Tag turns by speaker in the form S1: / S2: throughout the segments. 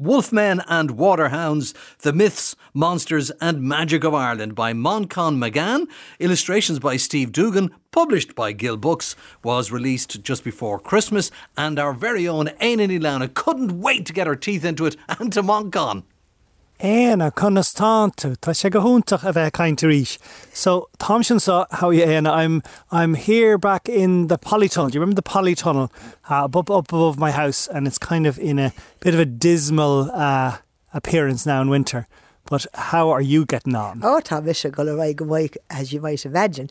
S1: Wolfmen and Waterhounds, The Myths, Monsters and Magic of Ireland by Manchán Magan, illustrations by Steve Doogan, published by Gill Books, was released just before Christmas, and our very own Éanna Lana couldn't wait to get her teeth into it and to Manchán.
S2: Éana constantú Tá sé go húntaach a bheith caiinte ríis. So Thomson saw how you Éana I'm I'm here back in the polytunnel. Do you remember the polytunnel uh, up, up above my house and it's kind of in a bit of a dismal uh, appearance now in winter. But how are you getting on?
S3: Oh, Thomas, go away, as you might imagine.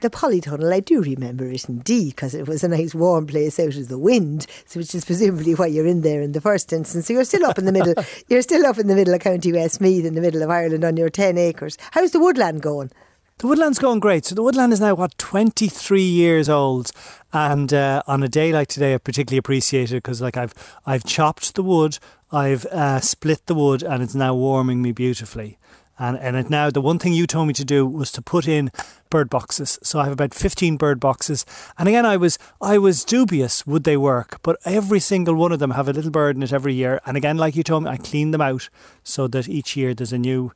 S3: The polytunnel, I do remember it indeed, because it was a nice warm place out of the wind, so which is presumably why you're in there in the first instance. So you're still up in the middle. you're still up in the middle of County Westmeath, in the middle of Ireland, on your ten acres. How's the woodland going?
S2: The woodland's going great. So the woodland is now what 23 years old, and uh, on a day like today, I particularly appreciate it because like I've I've chopped the wood, I've uh, split the wood, and it's now warming me beautifully. And and it now the one thing you told me to do was to put in bird boxes. So I have about 15 bird boxes. And again I was I was dubious would they work, but every single one of them have a little bird in it every year. And again like you told me I clean them out so that each year there's a new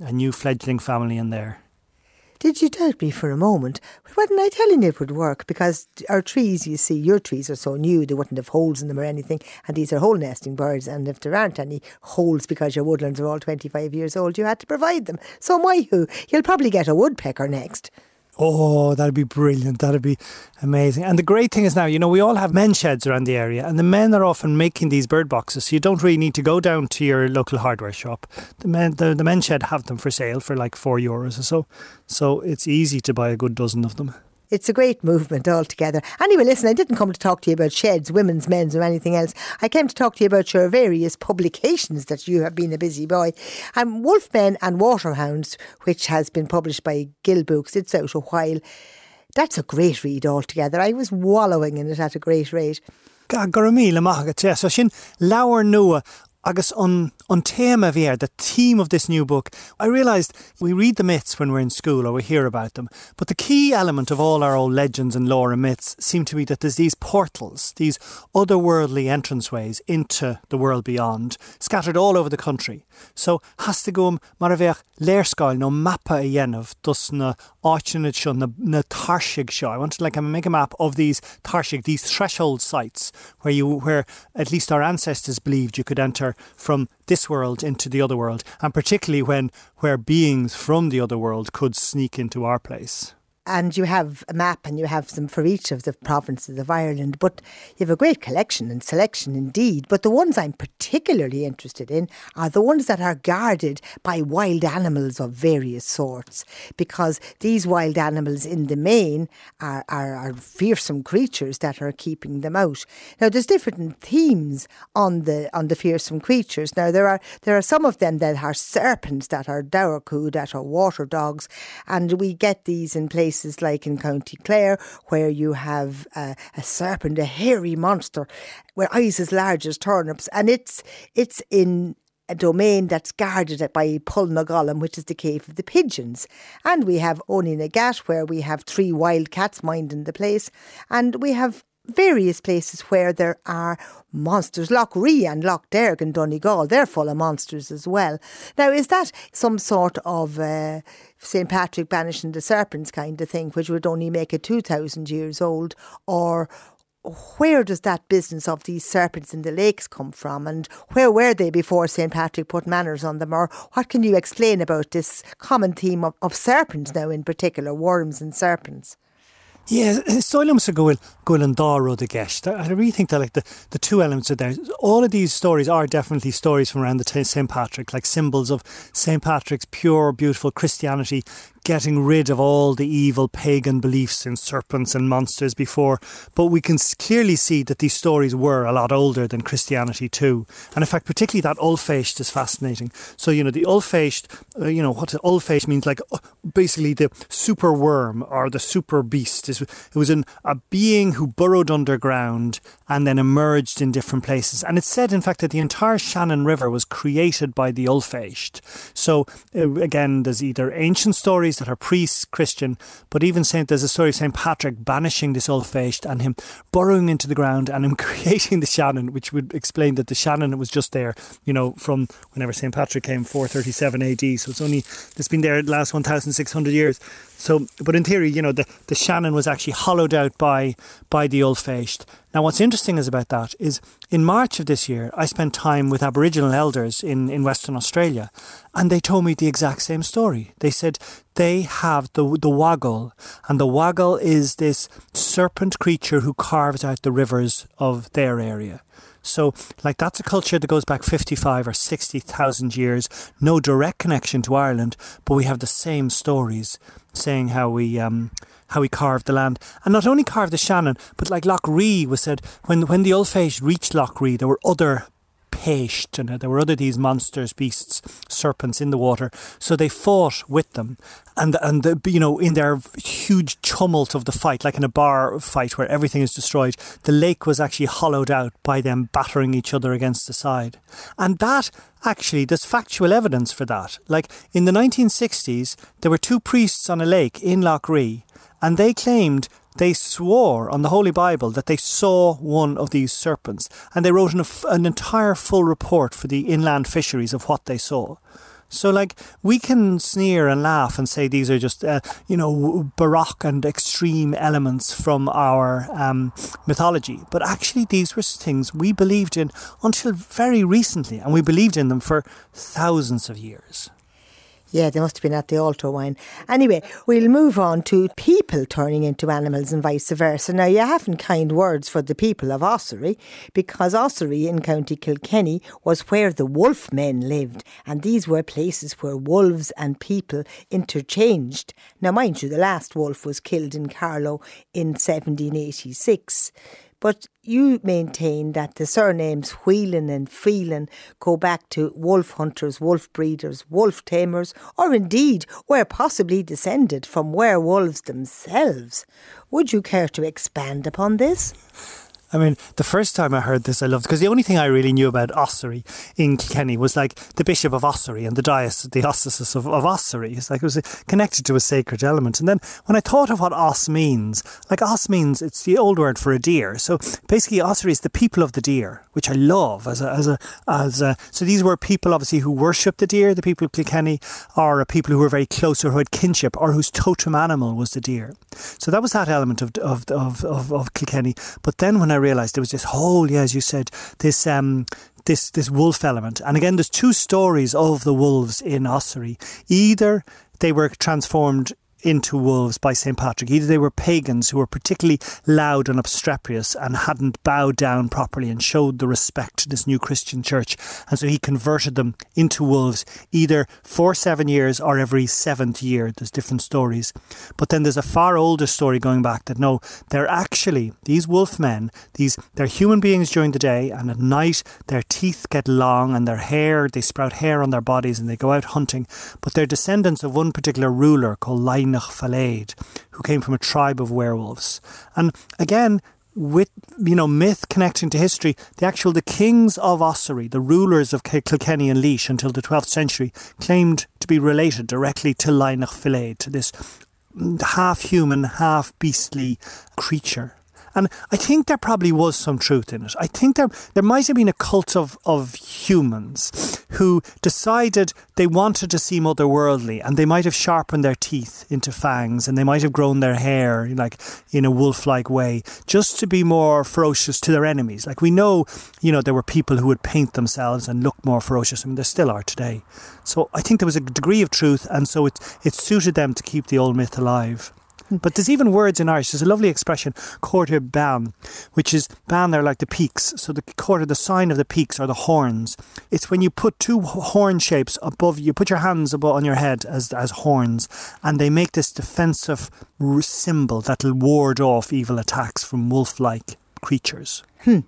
S2: a new fledgling family in there.
S3: Did you doubt me for a moment? Wasn't I telling you it would work? Because our trees, you see, your trees are so new, they wouldn't have holes in them or anything. And these are hole nesting birds. And if there aren't any holes because your woodlands are all 25 years old, you had to provide them. So, my who, you'll probably get a woodpecker next.
S2: Oh, that'd be brilliant. That'd be amazing. And the great thing is now, you know, we all have men sheds around the area, and the men are often making these bird boxes. So you don't really need to go down to your local hardware shop. The men, the, the men shed have them for sale for like four euros or so. So it's easy to buy a good dozen of them.
S3: It's a great movement altogether. Anyway, listen, I didn't come to talk to you about sheds, women's, men's, or anything else. I came to talk to you about your various publications that you have been a busy boy. Um, Wolfmen and Waterhounds, which has been published by Gill Books, it's out a while. That's a great read altogether. I was wallowing in it at a great rate.
S2: Ga go mí le maithagat so sin nua agus on on tema vier, the theme of this new book, I realised we read the myths when we're in school or we hear about them, but the key element of all our old legends and lore and myths seem to be that there's these portals, these otherworldly entranceways into the world beyond, scattered all over the country. So has to go mar bheith no mappa a dhéanamh dus na na, na. I wanted like to make a map of these tarsigh, these threshold sites where you where at least our ancestors believed you could enter from this world into the other world, and particularly when where beings from the other world could sneak into our place.
S3: And you have a map and you have them for each of the provinces of Ireland. But you have a great collection and selection indeed. But the ones I'm particularly interested in are the ones that are guarded by wild animals of various sorts, because these wild animals in the main are, are, are fearsome creatures that are keeping them out. Now there's different themes on the on the fearsome creatures. Now there are there are some of them that are serpents that are dobharchú, that are water dogs, and we get these in place places like in County Clare, where you have uh, a serpent, a hairy monster, with eyes as large as turnips, and it's it's in a domain that's guarded by Poulnagollum, which is the cave of the pigeons. And we have Oweynagat, where we have three wild cats minding the place, and we have various places where there are monsters. Lough Ree and Lough Derg and Donegal, they're full of monsters as well. Now, is that some sort of uh, St. Patrick banishing the serpents kind of thing, which would only make it 2,000 years old? Or where does that business of these serpents in the lakes come from and where were they before St. Patrick put manners on them or what can you explain about this common theme of, of serpents now in particular, worms and serpents?
S2: Yeah, uh, stoilm sa gohfuil gohfuil an dáró a gist. I really think that like the, the two elements are there. All of these stories are definitely stories from around the St. Patrick, like symbols of St. Patrick's pure, beautiful Christianity getting rid of all the evil pagan beliefs in serpents and monsters before, but we can clearly see that these stories were a lot older than Christianity too. And in fact, particularly that Ollphéist is fascinating. So, you know, the Ollphéist, uh, you know, what Ollphéist means like uh, basically the super worm or the super beast. It was an, a being who burrowed underground and then emerged in different places. And it's said, in fact, that the entire Shannon River was created by the Ollphéist. So, uh, again, there's either ancient stories stories that are pre-Christian, but even Saint there's a story of Saint Patrick banishing this Ollphéist and him burrowing into the ground and him creating the Shannon, which would explain that the Shannon was just there, you know, from whenever Saint Patrick came, 437 AD. So it's only it's been there the last 1,600 years. So, but in theory, you know, the, the Shannon was actually hollowed out by by the Ollphéist. Now, what's interesting is about that is in March of this year, I spent time with Aboriginal elders in, in Western Australia, and they told me the exact same story. They said they have the the Wagyl, and the Wagyl is this serpent creature who carves out the rivers of their area. So, like, that's a culture that goes back 55 or 60,000 years, no direct connection to Ireland, but we have the same stories saying how we. Um, how he carved the land, and not only carved the Shannon, but like Lough Ree was said when when the Ollphéist reached Lough Ree, there were other Peist, and there were other these monsters, beasts, serpents in the water. So they fought with them, and and the, you know in their huge tumult of the fight, like in a bar fight where everything is destroyed, the lake was actually hollowed out by them battering each other against the side, and that actually there's factual evidence for that. Like in the 1960s, there were two priests on a lake in Lough Ree, and they claimed they swore on the Holy Bible that they saw one of these serpents, and they wrote an, an, entire full report for the inland fisheries of what they saw. So, like, we can sneer and laugh and say these are just, uh, you know, baroque and extreme elements from our um, mythology. But actually, these were things we believed in until very recently, and we believed in them for thousands of years.
S3: Yeah, they must have been at the altar wine. Anyway, we'll move on to people turning into animals and vice versa. Now, you haven't kind words for the people of Ossory because Ossory in County Kilkenny was where the wolf men lived, and these were places where wolves and people interchanged. Now, mind you, the last wolf was killed in Carlow in 1786. But you maintain that the surnames Whelan and Phelan go back to wolf hunters, wolf breeders, wolf tamers, or indeed were possibly descended from werewolves themselves. Would you care to expand upon this?
S2: I mean, the first time I heard this, I loved because the only thing I really knew about Ossory in Kilkenny was like the Bishop of Ossory and the diocese, the of, of Ossory. It's like it was connected to a sacred element. And then when I thought of what Os means, like Os means it's the old word for a deer. So basically, Ossory is the people of the deer, which I love as a as a as a. So these were people obviously who worshipped the deer, the people of Kilkenny, or people who were very close or who had kinship, or whose totem animal was the deer. So that was that element of of of, of, of Kilkenny. But then when I realised there was this whole, yeah, as you said, this um, this this wolf element. And again, there's two stories of the wolves in Ossory. Either they were transformed into wolves by St. Patrick. Either they were pagans who were particularly loud and obstreperous and hadn't bowed down properly and showed the respect to this new Christian church. And so he converted them into wolves either for seven years or every seventh year. There's different stories. But then there's a far older story going back that no, they're actually, these wolf men, these, they're human beings during the day and at night their teeth get long and their hair, they sprout hair on their bodies and they go out hunting. But they're descendants of one particular ruler called Fáelad, who came from a tribe of werewolves. And again, with you know myth connecting to history, the actual the kings of Ossory, the rulers of Kilkenny and Laois until the 12th century, claimed to be related directly to Laignech Fáelad, to this half human, half beastly creature. And I think there probably was some truth in it. I think there there might have been a cult of, of humans who decided they wanted to seem otherworldly and they might have sharpened their teeth into fangs and they might have grown their hair like in a wolf like way just to be more ferocious to their enemies. Like we know, you know, there were people who would paint themselves and look more ferocious. I mean, there still are today. So I think there was a degree of truth and so it, it suited them to keep the old myth alive. But there's even words in Irish. There's a lovely expression, quarter ban, which is ban, they're like the peaks. So the quarter, the sign of the peaks are the horns. It's when you put two horn shapes above, you put your hands above on your head as, as horns, and they make this defensive symbol that'll ward off evil attacks from wolf like creatures.
S3: Hmm.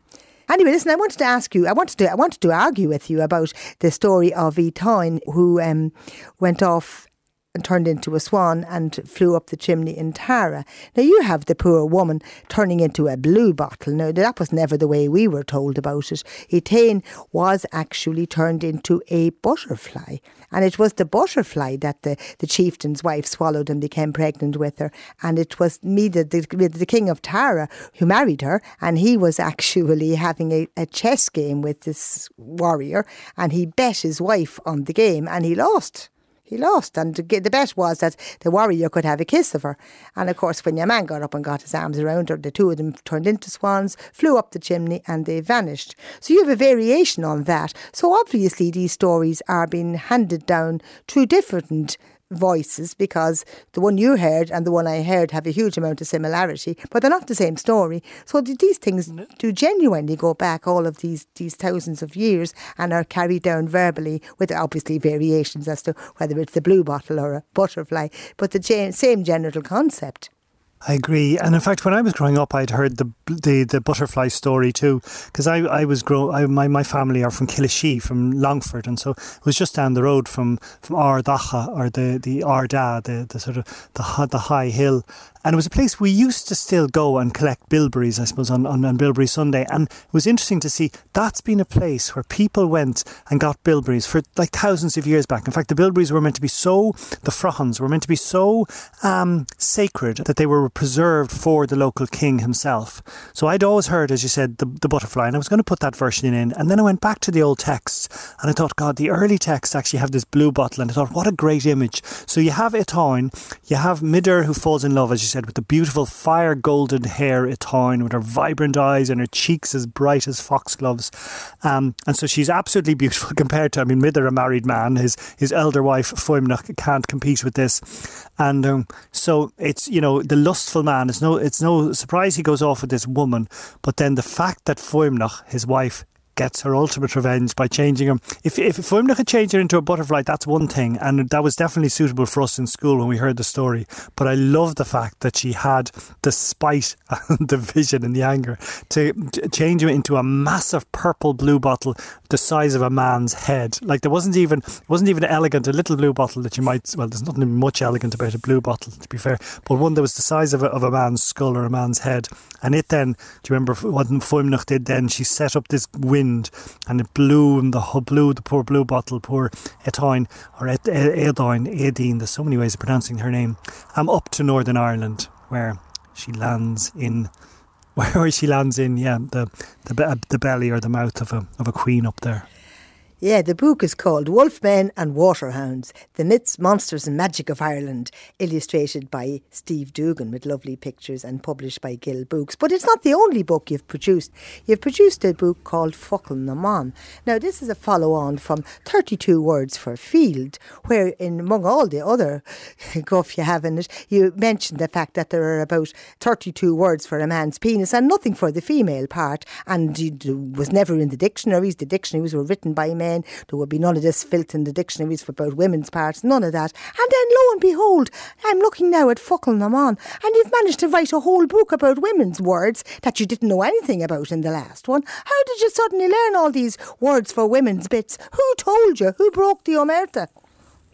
S3: Anyway, listen, I wanted to ask you, I wanted to, I wanted to argue with you about the story of Etain, who um, went off and turned into a swan and flew up the chimney in Tara. Now you have the poor woman turning into a blue bottle. Now that was never the way we were told about it. Etain was actually turned into a butterfly. And it was the butterfly that the, the chieftain's wife swallowed and became pregnant with her. And it was me, the, the, the king of Tara, who married her. And he was actually having a, a chess game with this warrior. And he bet his wife on the game and he lost he lost. And the bet was that the warrior could have a kiss of her. And of course, when your man got up and got his arms around her, the two of them turned into swans, flew up the chimney, and they vanished. So you have a variation on that. So obviously, these stories are being handed down through different voices because the one you heard and the one I heard have a huge amount of similarity, but they're not the same story. So these things do genuinely go back all of these these thousands of years and are carried down verbally with obviously variations as to whether it's the blue bottle or a butterfly, but the same general concept.
S2: I agree, and in fact, when I was growing up, I'd heard the the, the butterfly story too, because I, I was grow I, my my family are from Killashee, from Longford, and so it was just down the road from from Ardacha or the the Arda, the the sort of the the high hill, and it was a place we used to still go and collect bilberries, I suppose, on, on, on Bilberry Sunday. And it was interesting to see that's been a place where people went and got bilberries for like thousands of years back. In fact, the bilberries were meant to be so, the frohans were meant to be so um, sacred that they were preserved for the local king himself. So I'd always heard, as you said, the, the butterfly, and I was going to put that version in. And then I went back to the old texts and I thought, God, the early texts actually have this blue bottle. And I thought, what a great image. So you have Etain, you have Midir who falls in love, as you said, with the beautiful fire golden hair Etain, with her vibrant eyes and her cheeks as bright as foxgloves. Um, and so she's absolutely beautiful compared to, I mean, Midir, a married man, his, his elder wife, Fuamnach, can't compete with this. And um, so it's, you know, the lustful man, it's no, it's no surprise he goes off with this woman. But then the fact that Fuamnach, his wife, gets her ultimate revenge by changing him. If if Fuamnach had changed her into a butterfly, that's one thing, and that was definitely suitable for us in school when we heard the story. But I love the fact that she had the spite and the vision and the anger to change him into a massive purple blue bottle the size of a man's head. Like there wasn't even wasn't even elegant, a little blue bottle that you might well, there's nothing much elegant about a blue bottle, to be fair, but one that was the size of a, of a man's skull or a man's head. And it then, do you remember what Fuamnach did then? She set up this wind wind and it blew and the blew the poor blue bottle, poor Etain or Edain, Edine, there's so many ways of pronouncing her name, um, up to Northern Ireland where she lands in where she lands in, yeah, the the the belly or the mouth of a of a queen up there.
S3: Yeah, the book is called Wolfmen and Waterhounds The Myths, Monsters and Magic of Ireland, illustrated by Steve Doogan with lovely pictures and published by Gill Books. But it's not the only book you've produced. You've produced a book called Focal Naman. Now, this is a follow on from 32 Words for Field, where, in, among all the other guff you have in it, you mentioned the fact that there are about 32 words for a man's penis and nothing for the female part, and it was never in the dictionaries. The dictionaries were written by men men. There would be none of this filth in the dictionaries for about women's parts, none of that. And then lo and behold, I'm looking now at Fuckle Naman, and you've managed to write a whole book about women's words that you didn't know anything about in the last one. How did you suddenly learn all these words for women's bits? Who told you? Who broke the omerta?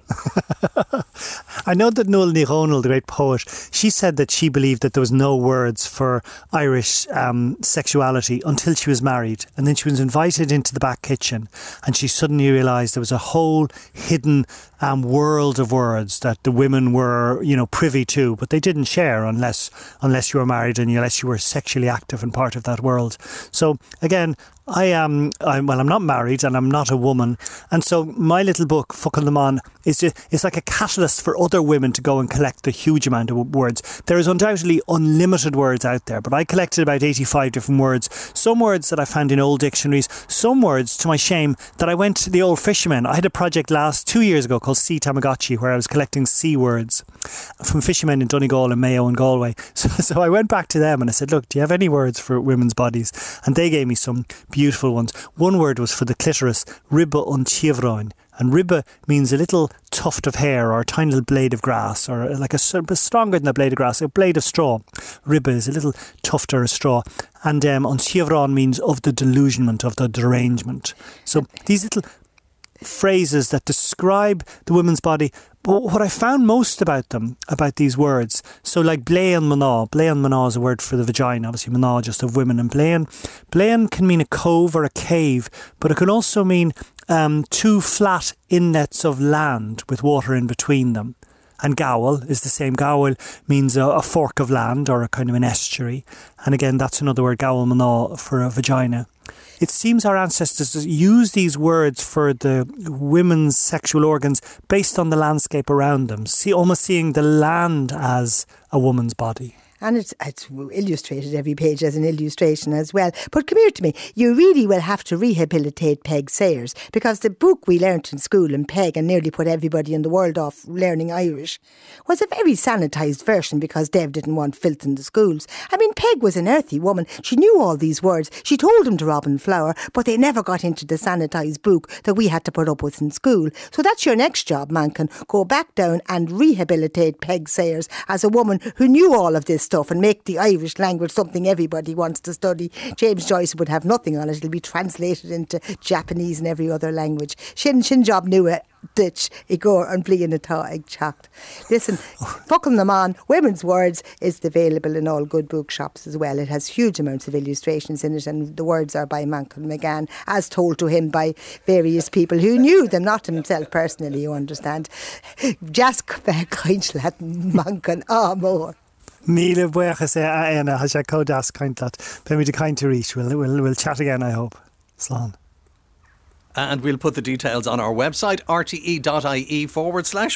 S2: I know that Nuala Ní Dhomhnaill, the great poet, she said that she believed that there was no words for Irish um, sexuality until she was married. And then she was invited into the back kitchen and she suddenly realised there was a whole hidden um, world of words that the women were, you know, privy to, but they didn't share unless unless you were married and unless you were sexually active and part of that world. So again, I am, I'm, well, I'm not married and I'm not a woman. And so my little book, fucking Fuckle Naman, is just, it's like a catalyst for other women to go and collect a huge amount of words. There is undoubtedly unlimited words out there, but I collected about 85 different words. Some words that I found in old dictionaries, some words, to my shame, that I went to the old fishermen. I had a project last two years ago called Sea Tamagotchi where I was collecting sea words from fishermen in Donegal and Mayo and Galway. So, so I went back to them and I said, look, do you have any words for women's bodies? And they gave me some beautiful ones. One word was for the clitoris, ribba un chivroin. And ribba means a little tuft of hair or a tiny little blade of grass or like a, stronger than a blade of grass, a blade of straw. Ribba is a little tuft or a straw. And um, on means of the delusionment, of the derangement. So these little phrases that describe the woman's body. But what I found most about them, about these words, so like blaen mana, blaen mana is a word for the vagina, obviously mana just of women, and blaen, blaen can mean a cove or a cave, but it can also mean um, two flat inlets of land with water in between them. And Gowel is the same. Gowel means a, a, fork of land or a kind of an estuary. And again, that's another word, Gowel Manal, for a vagina. It seems our ancestors used these words for the women's sexual organs based on the landscape around them, see, almost seeing the land as a woman's body
S3: and it's, it's illustrated every page as an illustration as well. But come here to me. You really will have to rehabilitate Peig Sayers because the book we learnt in school and Peig and nearly put everybody in the world off learning Irish was a very sanitised version because Dev didn't want filth in the schools. I mean, Peig was an earthy woman. She knew all these words. She told them to Robin Flower, but they never got into the sanitised book that we had to put up with in school. So that's your next job, Manchán. Go back down and rehabilitate Peig Sayers as a woman who knew all of this stuff and make the Irish language something everybody wants to study. James Joyce would have nothing on it. It'll be translated into Japanese and every other language. Shin Shin Job knew it uh, ditch i gore an blian atá ag techt. Listen, fucking them on. Women's Words is available in all good bookshops as well. It has huge amounts of illustrations in it, and the words are by Manchán Magan, as told to him by various people who knew them, not himself personally, you understand. Just kaint le Manchán á mór.
S2: Míle buchas é a ana ha sé codas kaintlat. Pe mi de kaint to reach. We'll, we'll, we'll chat again, I hope. Slán.
S1: And we'll put the details on our website, rte.ie forward slash